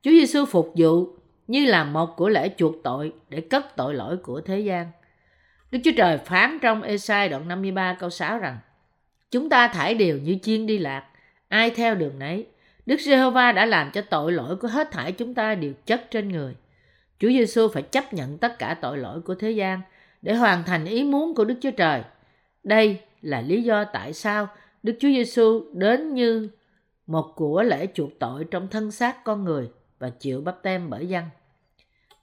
Chúa Giêsu phục vụ như là một của lễ chuộc tội để cất tội lỗi của thế gian. Đức Chúa Trời phán trong Esai đoạn 53 câu 6 rằng Chúng ta thải đều như chiên đi lạc, ai theo đường nấy. Đức Giê-hô-va đã làm cho tội lỗi của hết thảy chúng ta đều chất trên người. Chúa Giêsu phải chấp nhận tất cả tội lỗi của thế gian để hoàn thành ý muốn của Đức Chúa Trời. Đây là lý do tại sao Đức Chúa Giêsu đến như một của lễ chuộc tội trong thân xác con người và chịu bắp tem bởi dân.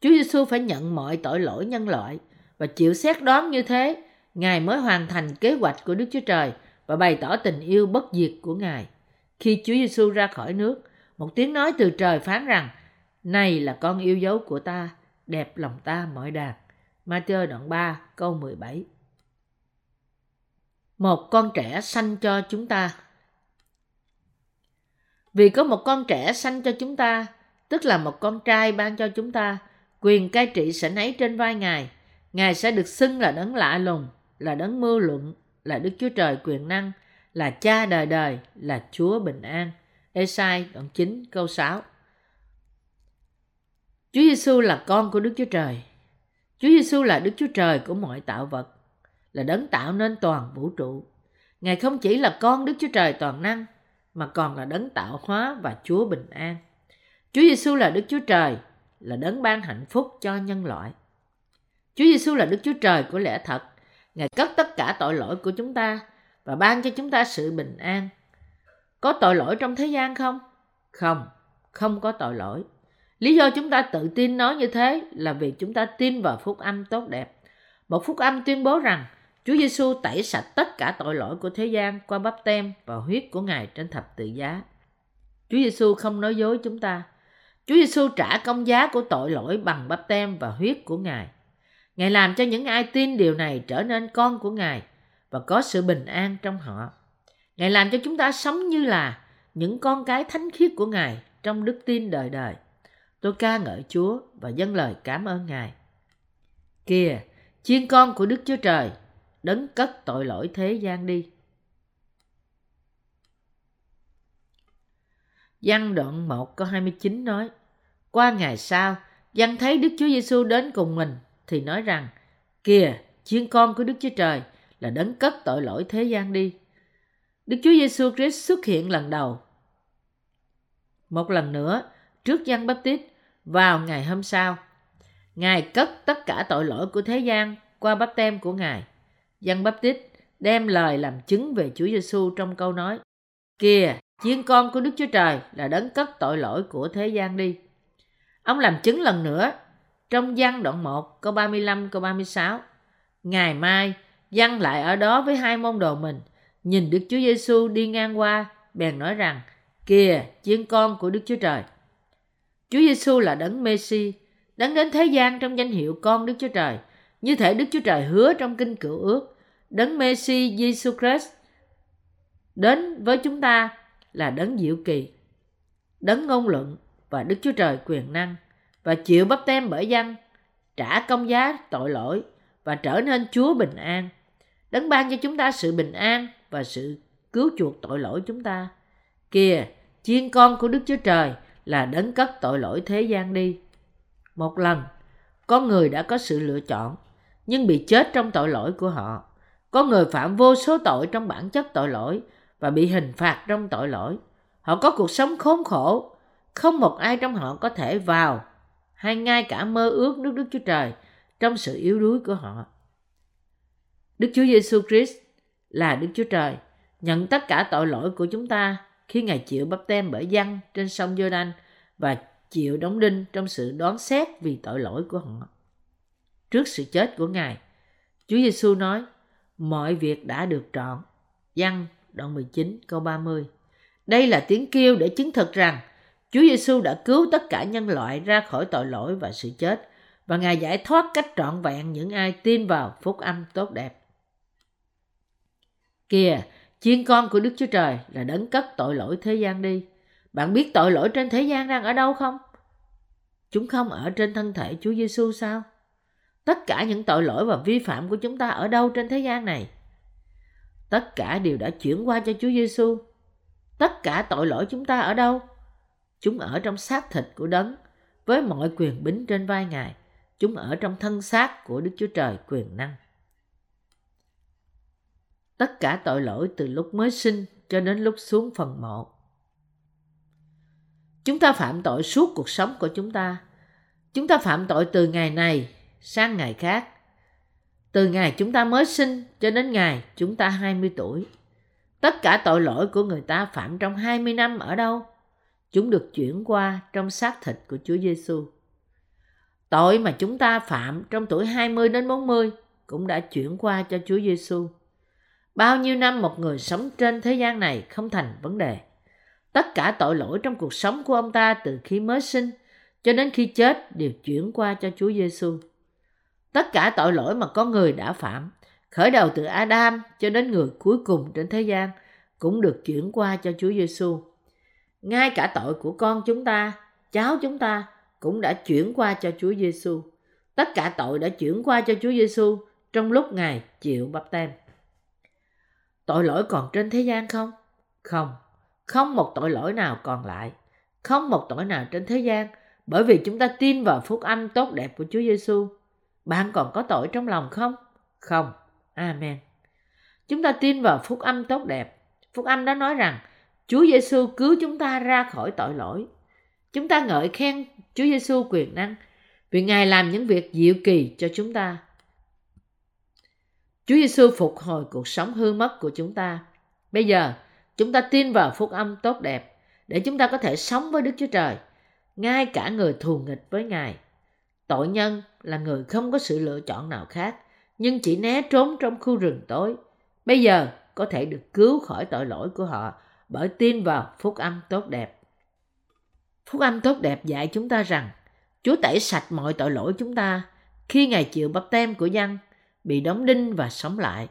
Chúa Giêsu phải nhận mọi tội lỗi nhân loại và chịu xét đoán như thế, Ngài mới hoàn thành kế hoạch của Đức Chúa Trời và bày tỏ tình yêu bất diệt của Ngài. Khi Chúa Giêsu ra khỏi nước, một tiếng nói từ trời phán rằng, Này là con yêu dấu của ta, đẹp lòng ta mọi đàn. Matthew đoạn 3 câu 17 Một con trẻ sanh cho chúng ta vì có một con trẻ sanh cho chúng ta, tức là một con trai ban cho chúng ta, quyền cai trị sẽ nấy trên vai Ngài. Ngài sẽ được xưng là đấng lạ lùng, là đấng mưu luận, là Đức Chúa Trời quyền năng, là cha đời đời, là Chúa bình an. Esai đoạn 9 câu 6 Chúa Giêsu là con của Đức Chúa Trời. Chúa Giêsu là Đức Chúa Trời của mọi tạo vật, là đấng tạo nên toàn vũ trụ. Ngài không chỉ là con Đức Chúa Trời toàn năng, mà còn là đấng tạo hóa và Chúa bình an. Chúa Giêsu là Đức Chúa Trời, là đấng ban hạnh phúc cho nhân loại. Chúa Giêsu là Đức Chúa Trời của lẽ thật. Ngài cất tất cả tội lỗi của chúng ta và ban cho chúng ta sự bình an. Có tội lỗi trong thế gian không? Không, không có tội lỗi. Lý do chúng ta tự tin nói như thế là vì chúng ta tin vào phúc âm tốt đẹp. Một phúc âm tuyên bố rằng Chúa Giêsu tẩy sạch tất cả tội lỗi của thế gian qua bắp tem và huyết của Ngài trên thập tự giá. Chúa Giêsu không nói dối chúng ta. Chúa Giêsu trả công giá của tội lỗi bằng bắp tem và huyết của Ngài. Ngài làm cho những ai tin điều này trở nên con của Ngài và có sự bình an trong họ. Ngài làm cho chúng ta sống như là những con cái thánh khiết của Ngài trong đức tin đời đời. Tôi ca ngợi Chúa và dâng lời cảm ơn Ngài. Kìa, chiên con của Đức Chúa Trời, đấng cất tội lỗi thế gian đi. Văn đoạn 1 câu 29 nói, Qua ngày sau, Văn thấy Đức Chúa Giêsu đến cùng mình, thì nói rằng, Kìa, chiên con của Đức Chúa Trời là đấng cất tội lỗi thế gian đi. Đức Chúa Giêsu Christ xuất hiện lần đầu. Một lần nữa, trước Giăng Báp Tít vào ngày hôm sau. Ngài cất tất cả tội lỗi của thế gian qua bắp tem của Ngài. Giăng Báp Tít đem lời làm chứng về Chúa Giêsu trong câu nói: Kìa, chiên con của Đức Chúa Trời là đấng cất tội lỗi của thế gian đi. Ông làm chứng lần nữa trong văn đoạn 1 câu 35 câu 36. Ngày mai, văn lại ở đó với hai môn đồ mình, nhìn Đức Chúa Giêsu đi ngang qua, bèn nói rằng: Kìa, chiên con của Đức Chúa Trời. Chúa Giêsu là đấng Messi, đấng đến thế gian trong danh hiệu con Đức Chúa Trời, như thể Đức Chúa Trời hứa trong kinh cựu ước, đấng Messi Jesus Christ đến với chúng ta là đấng diệu kỳ, đấng ngôn luận và Đức Chúa Trời quyền năng và chịu bắp tem bởi dân, trả công giá tội lỗi và trở nên Chúa bình an. Đấng ban cho chúng ta sự bình an và sự cứu chuộc tội lỗi chúng ta. Kìa, chiên con của Đức Chúa Trời là đấng cất tội lỗi thế gian đi. Một lần, con người đã có sự lựa chọn, nhưng bị chết trong tội lỗi của họ. Có người phạm vô số tội trong bản chất tội lỗi và bị hình phạt trong tội lỗi. Họ có cuộc sống khốn khổ, không một ai trong họ có thể vào hay ngay cả mơ ước nước Đức Chúa Trời trong sự yếu đuối của họ. Đức Chúa Giêsu Christ là Đức Chúa Trời, nhận tất cả tội lỗi của chúng ta khi Ngài chịu bắp tem bởi dân trên sông Giô-đanh và chịu đóng đinh trong sự đoán xét vì tội lỗi của họ. Trước sự chết của Ngài, Chúa Giêsu nói, mọi việc đã được trọn. Văn đoạn 19 câu 30. Đây là tiếng kêu để chứng thực rằng Chúa Giêsu đã cứu tất cả nhân loại ra khỏi tội lỗi và sự chết và Ngài giải thoát cách trọn vẹn những ai tin vào phúc âm tốt đẹp. Kìa, chiên con của Đức Chúa Trời là đấng cất tội lỗi thế gian đi. Bạn biết tội lỗi trên thế gian đang ở đâu không? Chúng không ở trên thân thể Chúa Giêsu sao? Tất cả những tội lỗi và vi phạm của chúng ta ở đâu trên thế gian này? Tất cả đều đã chuyển qua cho Chúa Giêsu. Tất cả tội lỗi chúng ta ở đâu? Chúng ở trong xác thịt của đấng, với mọi quyền bính trên vai Ngài. Chúng ở trong thân xác của Đức Chúa Trời quyền năng. Tất cả tội lỗi từ lúc mới sinh cho đến lúc xuống phần mộ. Chúng ta phạm tội suốt cuộc sống của chúng ta. Chúng ta phạm tội từ ngày này sang ngày khác. Từ ngày chúng ta mới sinh cho đến ngày chúng ta 20 tuổi. Tất cả tội lỗi của người ta phạm trong 20 năm ở đâu? Chúng được chuyển qua trong xác thịt của Chúa Giêsu. Tội mà chúng ta phạm trong tuổi 20 đến 40 cũng đã chuyển qua cho Chúa Giêsu. Bao nhiêu năm một người sống trên thế gian này không thành vấn đề. Tất cả tội lỗi trong cuộc sống của ông ta từ khi mới sinh cho đến khi chết đều chuyển qua cho Chúa Giêsu. Tất cả tội lỗi mà con người đã phạm, khởi đầu từ Adam cho đến người cuối cùng trên thế gian cũng được chuyển qua cho Chúa Giêsu. Ngay cả tội của con chúng ta, cháu chúng ta cũng đã chuyển qua cho Chúa Giêsu. Tất cả tội đã chuyển qua cho Chúa Giêsu trong lúc Ngài chịu bắp tem. Tội lỗi còn trên thế gian không? Không, không một tội lỗi nào còn lại. Không một tội nào trên thế gian bởi vì chúng ta tin vào phúc âm tốt đẹp của Chúa Giêsu. Bạn còn có tội trong lòng không? Không. Amen. Chúng ta tin vào phúc âm tốt đẹp. Phúc âm đã nói rằng Chúa Giêsu cứu chúng ta ra khỏi tội lỗi. Chúng ta ngợi khen Chúa Giêsu quyền năng vì Ngài làm những việc diệu kỳ cho chúng ta. Chúa Giêsu phục hồi cuộc sống hư mất của chúng ta. Bây giờ, chúng ta tin vào phúc âm tốt đẹp để chúng ta có thể sống với Đức Chúa Trời, ngay cả người thù nghịch với Ngài. Tội nhân là người không có sự lựa chọn nào khác, nhưng chỉ né trốn trong khu rừng tối. Bây giờ có thể được cứu khỏi tội lỗi của họ bởi tin vào phúc âm tốt đẹp. Phúc âm tốt đẹp dạy chúng ta rằng Chúa tẩy sạch mọi tội lỗi chúng ta khi Ngài chịu bắp tem của dân, bị đóng đinh và sống lại.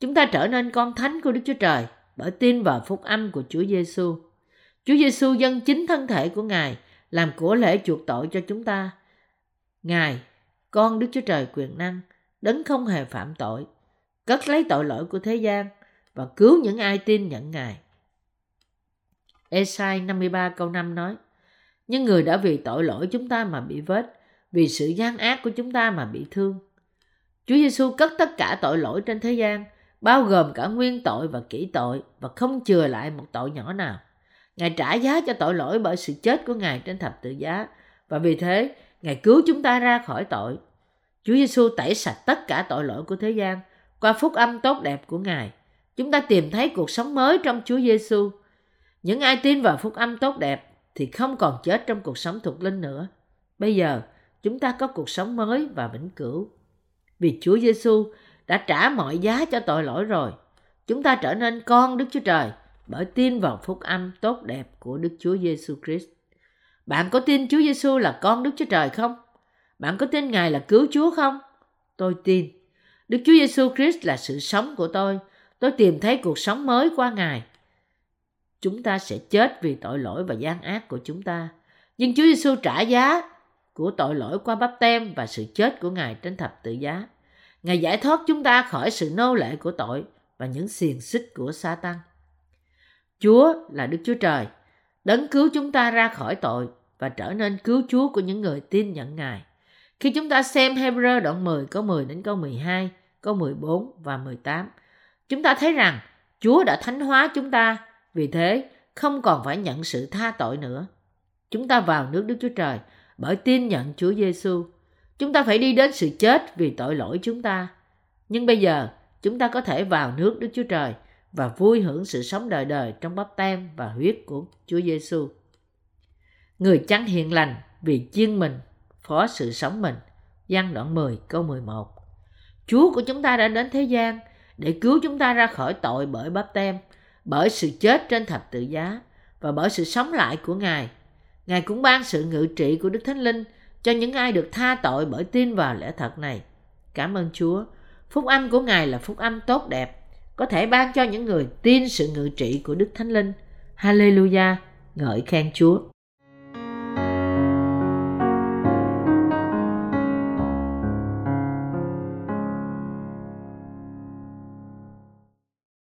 Chúng ta trở nên con thánh của Đức Chúa Trời bởi tin vào phúc âm của Chúa Giêsu. Chúa Giêsu dâng chính thân thể của Ngài làm của lễ chuộc tội cho chúng ta. Ngài, con Đức Chúa Trời quyền năng, đấng không hề phạm tội, cất lấy tội lỗi của thế gian và cứu những ai tin nhận Ngài. Esai 53 câu 5 nói, Nhưng người đã vì tội lỗi chúng ta mà bị vết, vì sự gian ác của chúng ta mà bị thương. Chúa Giêsu cất tất cả tội lỗi trên thế gian, bao gồm cả nguyên tội và kỹ tội và không chừa lại một tội nhỏ nào. Ngài trả giá cho tội lỗi bởi sự chết của Ngài trên thập tự giá và vì thế Ngài cứu chúng ta ra khỏi tội. Chúa Giêsu tẩy sạch tất cả tội lỗi của thế gian, qua phúc âm tốt đẹp của Ngài, chúng ta tìm thấy cuộc sống mới trong Chúa Giêsu. Những ai tin vào phúc âm tốt đẹp thì không còn chết trong cuộc sống thuộc linh nữa. Bây giờ, chúng ta có cuộc sống mới và vĩnh cửu. Vì Chúa Giêsu đã trả mọi giá cho tội lỗi rồi. Chúng ta trở nên con Đức Chúa Trời bởi tin vào phúc âm tốt đẹp của Đức Chúa Giêsu Christ. Bạn có tin Chúa Giêsu là con Đức Chúa Trời không? Bạn có tin Ngài là cứu Chúa không? Tôi tin. Đức Chúa Giêsu Christ là sự sống của tôi. Tôi tìm thấy cuộc sống mới qua Ngài. Chúng ta sẽ chết vì tội lỗi và gian ác của chúng ta. Nhưng Chúa Giêsu trả giá của tội lỗi qua bắp tem và sự chết của Ngài trên thập tự giá. Ngài giải thoát chúng ta khỏi sự nô lệ của tội và những xiềng xích của Satan. Chúa là Đức Chúa Trời, đấng cứu chúng ta ra khỏi tội và trở nên cứu Chúa của những người tin nhận Ngài. Khi chúng ta xem Hebrew đoạn 10 câu 10 đến câu 12, câu 14 và 18, chúng ta thấy rằng Chúa đã thánh hóa chúng ta, vì thế không còn phải nhận sự tha tội nữa. Chúng ta vào nước Đức Chúa Trời bởi tin nhận Chúa Giêsu. Chúng ta phải đi đến sự chết vì tội lỗi chúng ta. Nhưng bây giờ, chúng ta có thể vào nước Đức Chúa Trời và vui hưởng sự sống đời đời trong bắp tem và huyết của Chúa Giêsu. Người chắn hiền lành vì chiên mình phó sự sống mình. Giăng đoạn 10 câu 11 Chúa của chúng ta đã đến thế gian để cứu chúng ta ra khỏi tội bởi bắp tem, bởi sự chết trên thập tự giá và bởi sự sống lại của Ngài. Ngài cũng ban sự ngự trị của Đức Thánh Linh cho những ai được tha tội bởi tin vào lẽ thật này. Cảm ơn Chúa. Phúc âm của Ngài là phúc âm tốt đẹp, có thể ban cho những người tin sự ngự trị của Đức Thánh Linh. Hallelujah, ngợi khen Chúa.